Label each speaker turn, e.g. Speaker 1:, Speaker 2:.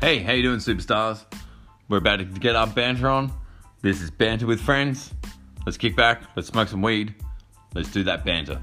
Speaker 1: Hey, how you doing, superstars? We're about to get our banter on. This is Banter with Friends. Let's kick back, let's smoke some weed, let's do that banter.